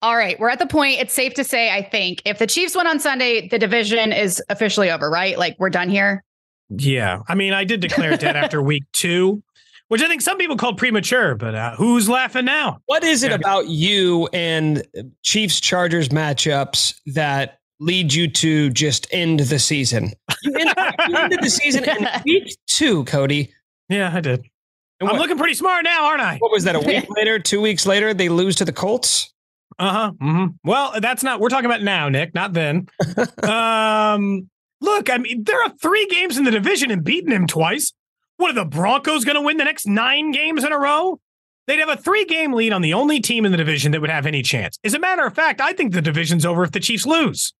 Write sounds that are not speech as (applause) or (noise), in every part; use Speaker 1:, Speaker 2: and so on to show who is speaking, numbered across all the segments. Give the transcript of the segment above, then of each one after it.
Speaker 1: All right, we're at the point. It's safe to say, I think, if the Chiefs win on Sunday, the division is officially over, right? Like we're done here.
Speaker 2: Yeah. I mean, I did declare it dead after week (laughs) two, which I think some people called premature, but uh, who's laughing now?
Speaker 3: What is it about you and Chiefs Chargers matchups that lead you to just end the season? You, end, you ended the season in (laughs) week two, Cody.
Speaker 2: Yeah, I did. I'm looking pretty smart now, aren't I?
Speaker 3: What was that? A week (laughs) later, two weeks later, they lose to the Colts.
Speaker 2: Uh huh. Mm-hmm. Well, that's not. We're talking about now, Nick, not then. (laughs) um, Look, I mean, there are three games in the division and beating him twice. What are the Broncos going to win the next nine games in a row? They'd have a three game lead on the only team in the division that would have any chance. As a matter of fact, I think the division's over if the Chiefs lose.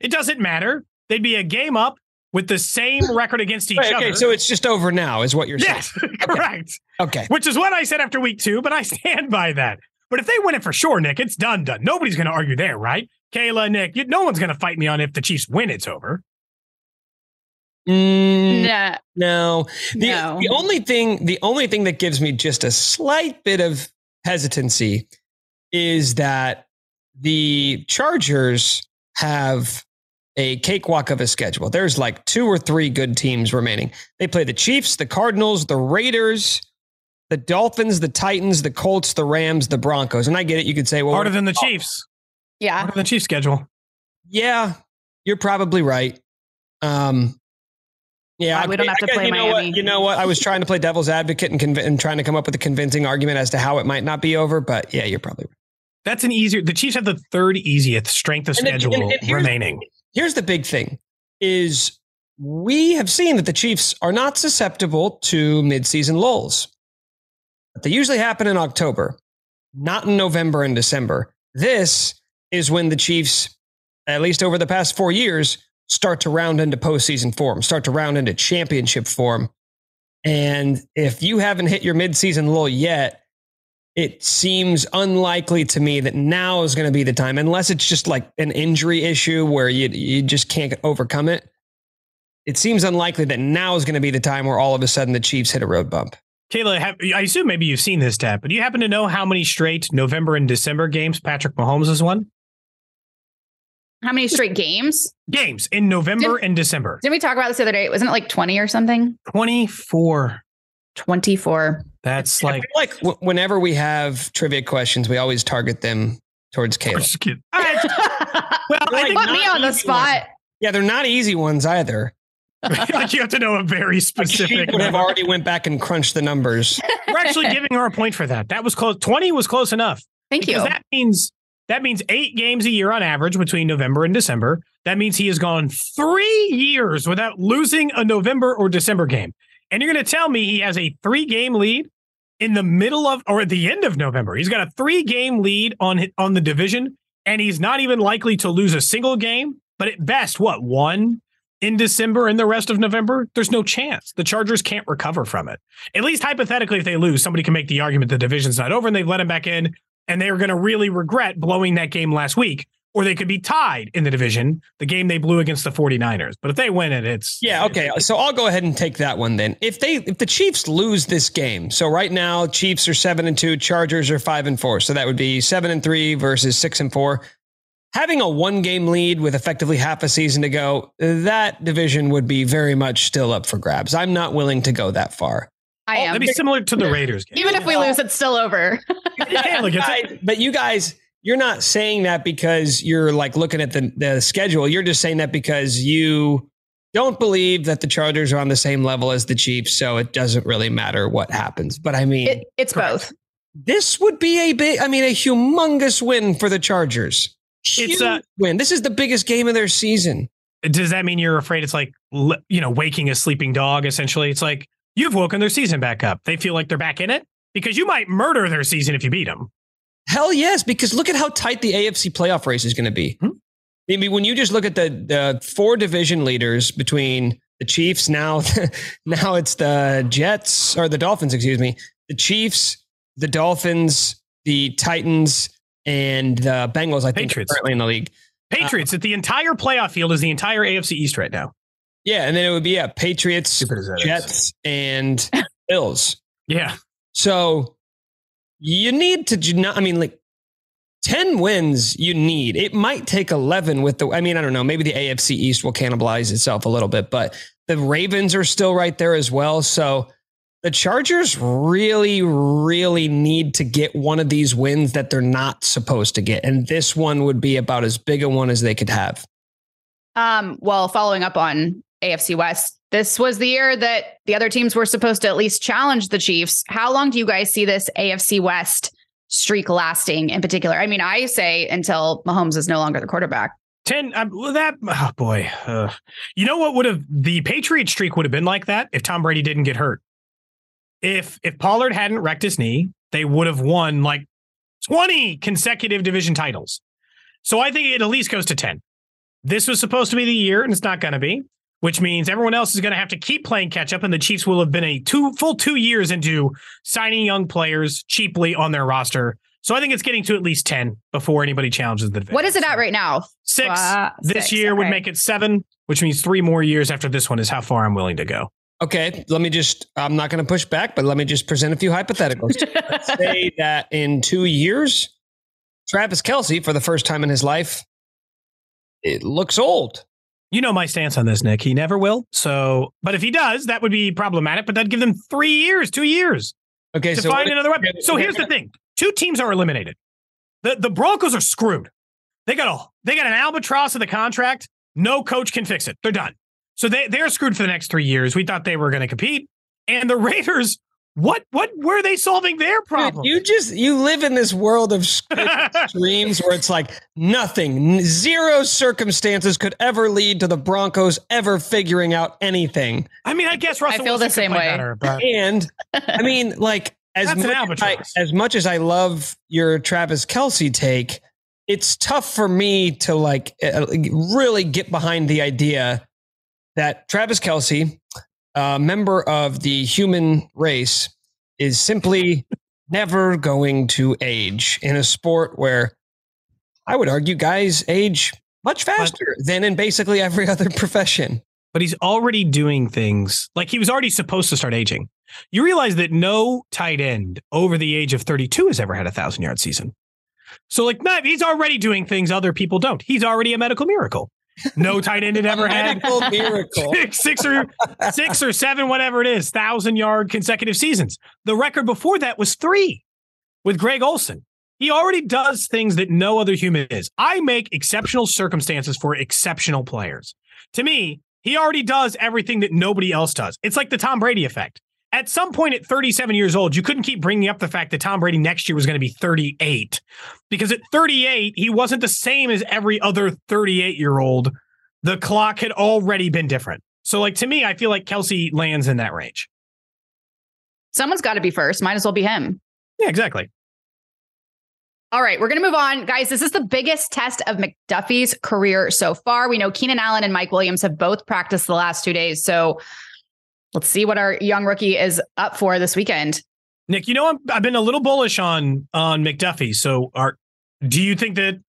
Speaker 2: It doesn't matter. They'd be a game up with the same (laughs) record against each
Speaker 3: Wait,
Speaker 2: other.
Speaker 3: okay, so it's just over now, is what you're saying? (laughs)
Speaker 2: Yes, correct.
Speaker 3: Okay.
Speaker 2: Which is what I said after week two, but I stand by that. But if they win it for sure, Nick, it's done, done. Nobody's going to argue there, right? Kayla, Nick, you, no one's going to fight me on if the Chiefs win, it's over.
Speaker 3: Mm,
Speaker 1: Nah.
Speaker 3: no. The,
Speaker 1: No.
Speaker 3: the only thing the only thing that gives me just a slight bit of hesitancy is that the Chargers have a cakewalk of a schedule. There's like two or three good teams remaining. They play the Chiefs, the Cardinals, the Raiders, the Dolphins, the Titans, the Colts, the Rams, the Broncos. And I get it. You could say, well,
Speaker 2: Harder than the Chiefs.
Speaker 1: Yeah.
Speaker 2: Harder than the Chiefs schedule.
Speaker 3: Yeah, you're probably right. Um, yeah,
Speaker 1: Glad we don't have to
Speaker 3: I
Speaker 1: play
Speaker 3: you know
Speaker 1: Miami.
Speaker 3: What, you know what? I was trying to play devil's advocate and, conv- and trying to come up with a convincing argument as to how it might not be over. But yeah, you're probably right.
Speaker 2: That's an easier. The Chiefs have the third easiest strength of
Speaker 3: And then-
Speaker 2: schedule
Speaker 3: and- and here's-
Speaker 2: remaining.
Speaker 3: Here's the big thing: is we have seen that the Chiefs are not susceptible to midseason lulls. But they usually happen in October, not in November and December. This is when the Chiefs, at least over the past four years, start to round into postseason form, start to round into championship form. And if you haven't hit your midseason lull yet, it seems unlikely to me that now is going to be the time, unless it's just like an injury issue where you you just can't overcome it. It seems unlikely that now is going to be the time where all of a sudden the Chiefs hit a road bump.
Speaker 2: Kayla, have, I assume maybe you've seen this stat, but do you happen to know how many straight November and December games Patrick Mahomes has won?
Speaker 1: How many straight games?
Speaker 2: Games in November
Speaker 1: Did-
Speaker 2: and December.
Speaker 1: Didn't we talk about this the other day? Wasn't it like 20 or something?
Speaker 2: 24.
Speaker 1: 24.
Speaker 2: That's like.
Speaker 3: like w- whenever we have trivia questions, we always target them towards Caleb.
Speaker 2: Just kidding. All right. (laughs) Well, I
Speaker 3: Like,
Speaker 2: think
Speaker 1: Put me on the
Speaker 3: easy
Speaker 1: spot.
Speaker 3: Yeah, they're not easy ones either. (laughs)
Speaker 2: like you have to know a very specific.
Speaker 3: would have already went back and crunched the numbers.
Speaker 2: We're actually giving her a point for that. That was close. 20 was close enough.
Speaker 1: Thank you.
Speaker 2: That means that means eight games a year on average between November and December. That means he has gone three years without losing a November or December game. And you're going to tell me he has a three game lead in the middle of or at the end of November. He's got a three game lead on on the division, and he's not even likely to lose a single game. But at best, what one in December and the rest of November? There's no chance. The Chargers can't recover from it. At least hypothetically, if they lose, somebody can make the argument the division's not over and they've let him back in and they're going to really regret blowing that game last week. Or they could be tied in the division, the game they blew against the 49ers. But if they win it, it's
Speaker 3: Yeah, okay. So I'll go ahead and take that one then. If they if the Chiefs lose this game, so right now Chiefs are 7 and 2, Chargers are 5 and 4. So that would be 7 and 3 versus 6 and 4. Having a one game lead with effectively half a season to go, that division would be very much still up for grabs. I'm not willing to go that far.
Speaker 1: I am.
Speaker 2: That'd be similar to the Raiders game.
Speaker 1: Even if we lose, it's still over.
Speaker 2: Yeah, look, it's- (laughs)
Speaker 3: Guys- but you guys, you're not saying that because you're like looking at the, the schedule. You're just saying that because you don't believe that the Chargers are on the same level as the Chiefs, so it doesn't really matter what happens. But I mean,
Speaker 1: It, it's both.
Speaker 3: this would be a big, I mean, a humongous win for the Chargers.
Speaker 2: It's, uh,
Speaker 3: win. This is the biggest game of their season.
Speaker 2: Does that mean you're afraid it's like, you know, waking a sleeping dog, essentially? It's like you've woken their season back up. They feel like they're back in it because you might murder their season if you beat them.
Speaker 3: Hell yes, because look at how tight the AFC playoff race is going to be.
Speaker 2: Hmm.
Speaker 3: I mean, when you just look at the the four division leaders between the Chiefs now, (laughs) now it's the Jets or the Dolphins, excuse me, the Chiefs, the Dolphins, the Titans, and the Bengals. I think
Speaker 2: Patriots.
Speaker 3: currently in the league.
Speaker 2: Patriots. Uh, the entire playoff field is the entire AFC East right now.
Speaker 3: Yeah, and then it would be yeah, Patriots, Jets, and (laughs) Bills.
Speaker 2: Yeah.
Speaker 3: So you need to not. I mean, like 10 wins you need. It might take 11 with the, I mean, I don't know, maybe the AFC East will cannibalize itself a little bit, but the Ravens are still right there as well. So the Chargers really, really need to get one of these wins that they're not supposed to get. And this one would be about as big a one as they could have.
Speaker 1: Um, well, following up on AFC West, this was the year that the other teams were supposed to at least challenge the Chiefs. How long do you guys see this AFC West streak lasting in particular? I mean, I say until Mahomes is no longer the quarterback.
Speaker 2: 10 um, that oh boy uh, you know what would have the patriot streak would have been like that if tom brady didn't get hurt if if pollard hadn't wrecked his knee they would have won like 20 consecutive division titles so i think it at least goes to 10 this was supposed to be the year and it's not going to be which means everyone else is going to have to keep playing catch up and the chiefs will have been a two full two years into signing young players cheaply on their roster so I think it's getting to at least 10 before anybody challenges the division.
Speaker 1: What is it at right now?
Speaker 2: Six. Uh, this six, year okay. would make it seven, which means three more years after this one is how far I'm willing to go.
Speaker 3: Okay, let me just, I'm not going to push back, but let me just present a few hypotheticals. (laughs) Let's say that in two years, Travis Kelce, for the first time in his life, it looks old.
Speaker 2: You know my stance on this, Nick. He never will. So, but if he does, that would be problematic. But that'd give them three years, two years.
Speaker 3: Okay,
Speaker 2: to so find another weapon. So here's the thing: two teams are eliminated. The the Broncos are screwed. They got a they got an albatross of the contract. No coach can fix it. They're done. So they they're screwed for the next three years. We thought they were going to compete, and the (laughs) Raiders. What what were they solving their problem?
Speaker 3: Dude, you just you live in this world of dreams (laughs) where it's like nothing, zero circumstances could ever lead to the Broncos ever figuring out anything.
Speaker 2: I mean, I guess Russell
Speaker 1: I feel the same way.
Speaker 2: Better, but. (laughs)
Speaker 3: And I mean, like as much, I, as much as I love your Travis Kelce take, it's tough for me to like uh, really get behind the idea that Travis Kelce, a member of the human race, is simply (laughs) never going to age in a sport where I would argue guys age much faster but, than in basically every other (laughs) profession.
Speaker 2: But he's already doing things like he was already supposed to start aging. You realize that no tight end over the age of 32 has ever had a thousand yard season. So, like, he's already doing things other people don't. He's already a medical miracle. No tight end had ever had
Speaker 3: miracle.
Speaker 2: Six, (laughs) six or six or seven, whatever it is, thousand yard consecutive seasons. The record before that was three with Greg Olsen. He already does things that no other human is. I make exceptional circumstances for exceptional players. To me, he already does everything that nobody else does. It's like the Tom Brady effect at some point at 37 years old, you couldn't keep bringing up the fact that Tom Brady next year was going to be 38 because at 38, he wasn't the same as every other 38 year old. The clock had already been different. So, like, to me, I feel like Kelce lands in that range.
Speaker 1: Someone's got to be first. Might as well be him.
Speaker 2: Yeah, exactly.
Speaker 1: All right, we're going to move on. Guys, this is the biggest test of McDuffie's career so far. We know Keenan Allen and Mike Williams have both practiced the last two days. So, let's see what our young rookie is up for this weekend.
Speaker 2: Nick, you know i have been a little bullish on on McDuffie. So, are do you think that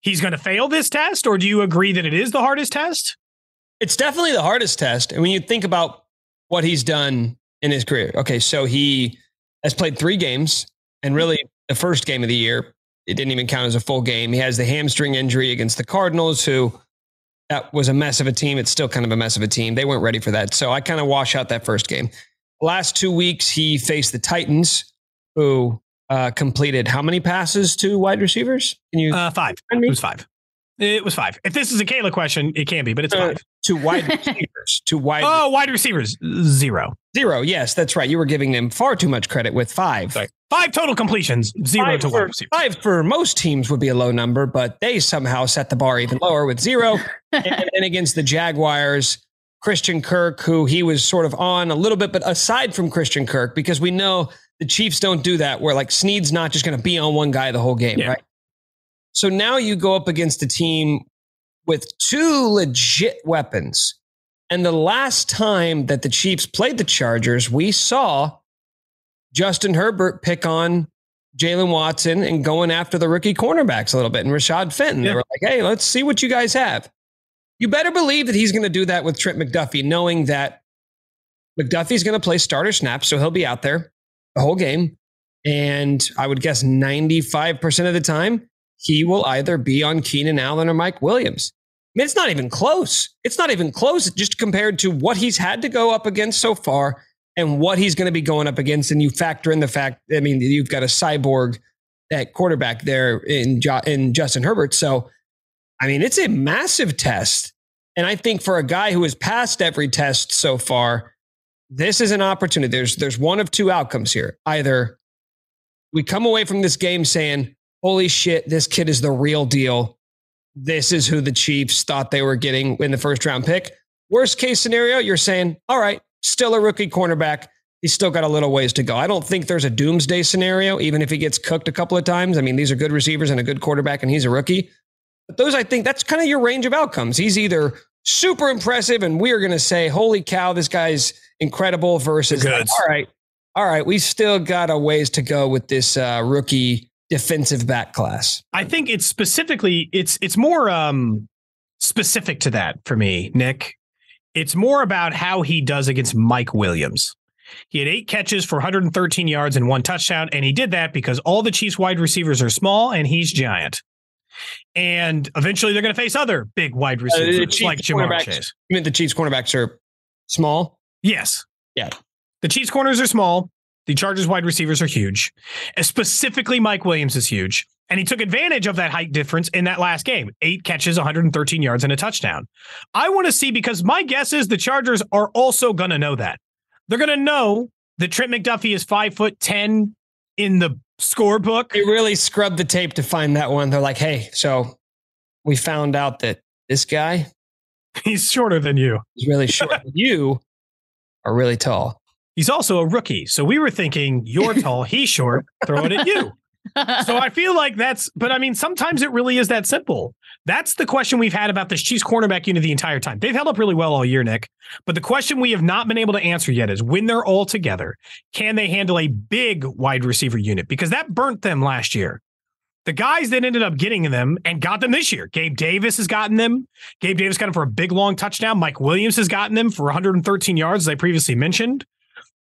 Speaker 2: he's going to fail this test, or do you agree that it is the hardest test?
Speaker 3: It's definitely the hardest test. And when you think about what he's done in his career, okay, so he has played three games, and really the first game of the year, it didn't even count as a full game. He has the hamstring injury against the Cardinals, who that was a mess of a team. It's still kind of a mess of a team. They weren't ready for that. So I kind of wash out that first game. Last two weeks, he faced the Titans, who uh, completed how many passes to wide receivers?
Speaker 2: Can you? Uh, five. It was five. It was five. If this is a Kayla question, it can be, but it's uh, five.
Speaker 3: To wide (laughs) receivers. To wide.
Speaker 2: Oh, wide receivers. Zero.
Speaker 3: Zero. Yes, that's right. You were giving them far too much credit with five.
Speaker 2: Sorry. Five total completions. Zero five to for, wide receivers.
Speaker 3: Five for most teams would be a low number, but they somehow set the bar even lower with zero. (laughs) and then against the Jaguars, Christian Kirk, who he was sort of on a little bit, but aside from Christian Kirk, because we know the Chiefs don't do that, where like Sneed's not just going to be on one guy the whole game, yeah. right? So now you go up against a team with two legit weapons. And the last time that the Chiefs played the Chargers, we saw Justin Herbert pick on Jaylen Watson and going after the rookie cornerbacks a little bit and Rashad Fenton. Yeah. They were like, hey, let's see what you guys have. You better believe that he's going to do that with Trent McDuffie, knowing that McDuffie's going to play starter snaps, so he'll be out there the whole game. And I would guess 95% of the time, he will either be on Keenan Allen or Mike Williams. I mean, it's not even close. It's not even close just compared to what he's had to go up against so far and what he's going to be going up against. And you factor in the fact, I mean, you've got a cyborg at quarterback there in, jo- in Justin Herbert. So, I mean, it's a massive test. And I think for a guy who has passed every test so far, this is an opportunity. There's there's one of two outcomes here. Either we come away from this game saying, "Holy shit, this kid is the real deal. This is who the Chiefs thought they were getting in the first round pick." Worst case scenario, you're saying, "All right, still a rookie cornerback. He's still got a little ways to go." I don't think there's a doomsday scenario even if he gets cooked a couple of times. I mean, these are good receivers and a good quarterback and he's a rookie. But those I think that's kind of your range of outcomes. He's either super impressive and we're going to say, "Holy cow, this guy's incredible versus like, all right, all right, we still got a ways to go with this uh, rookie defensive back class.
Speaker 2: I think it's specifically it's it's more um, specific to that for me, Nick. It's more about how he does against Mike Williams. He had eight catches for 113 yards and one touchdown, and he did that because all the Chiefs wide receivers are small and he's giant. And eventually, they're going to face other big wide uh, receivers uh, like Ja'Marr Chase.
Speaker 3: You mean the Chiefs cornerbacks are small?
Speaker 2: Yes.
Speaker 3: Yeah.
Speaker 2: The Chiefs corners are small. The Chargers wide receivers are huge. Specifically, Mike Williams is huge. And he took advantage of that height difference in that last game. Eight catches, 113 yards, and a touchdown. I want to see because my guess is the Chargers are also going to know that. They're going to know that Trent McDuffie is five foot 10 in the scorebook.
Speaker 3: They really scrubbed the tape to find that one. They're like, hey, so we found out that this guy, (laughs)
Speaker 2: he's shorter than you.
Speaker 3: He's really short. (laughs) you are really tall.
Speaker 2: He's also a rookie. So we were thinking, you're tall, (laughs) he's short, throw it at you. so I feel like that's, but I mean, sometimes it really is that simple. That's the question we've had about this Chiefs cornerback unit the entire time. They've held up really well all year, Nick. But the question we have not been able to answer yet is when they're all together, can they handle a big wide receiver unit? Because that burnt them last year. The guys that ended up getting them and got them this year. Gabe Davis has gotten them. Gabe Davis got them for a big long touchdown. Mike Williams has gotten them for 113 yards, as I previously mentioned.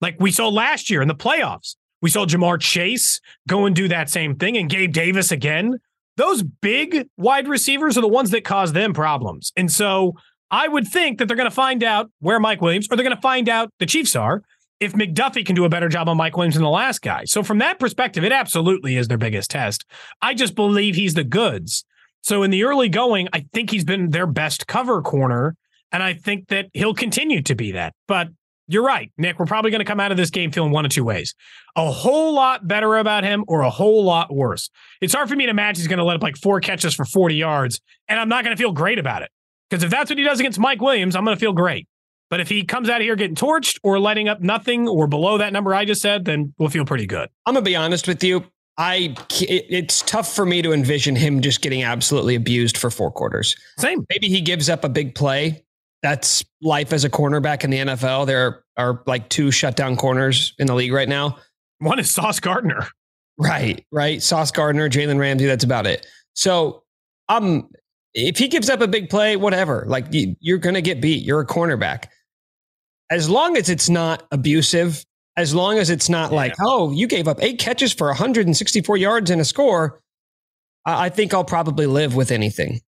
Speaker 2: Like we saw last year in the playoffs. We saw Ja'Marr Chase go and do that same thing and Gabe Davis again. Those big wide receivers are the ones that cause them problems. And so I would think that they're going to find out where Mike Williams, or they're going to find out the Chiefs are, if McDuffie can do a better job on Mike Williams than the last guy. So from that perspective, it absolutely is their biggest test. I just believe he's the goods. So in the early going, I think he's been their best cover corner. And I think that he'll continue to be that. But you're right, Nick. We're probably going to come out of this game feeling one of two ways a whole lot better about him or a whole lot worse. It's hard for me to imagine he's going to let up like four catches for 40 yards, and I'm not going to feel great about it. Because if that's what he does against Mike Williams, I'm going to feel great. But if he comes out of here getting torched or letting up nothing or below that number I just said, then we'll feel pretty good.
Speaker 3: I'm going to be honest with you. I it's tough for me to envision him just getting absolutely abused for four quarters.
Speaker 2: Same.
Speaker 3: Maybe he gives up a big play. That's life as a cornerback in the NFL. There are like two shutdown corners in the league right now.
Speaker 2: One is Sauce Gardner.
Speaker 3: Right, right. Sauce Gardner, Jalen Ramsey. That's about it. So, um, if he gives up a big play, whatever. Like you're going to get beat. You're a cornerback as long as it's not abusive, as long as it's not yeah. like, oh, you gave up eight catches for 164 yards and a score, I think I'll probably live with anything.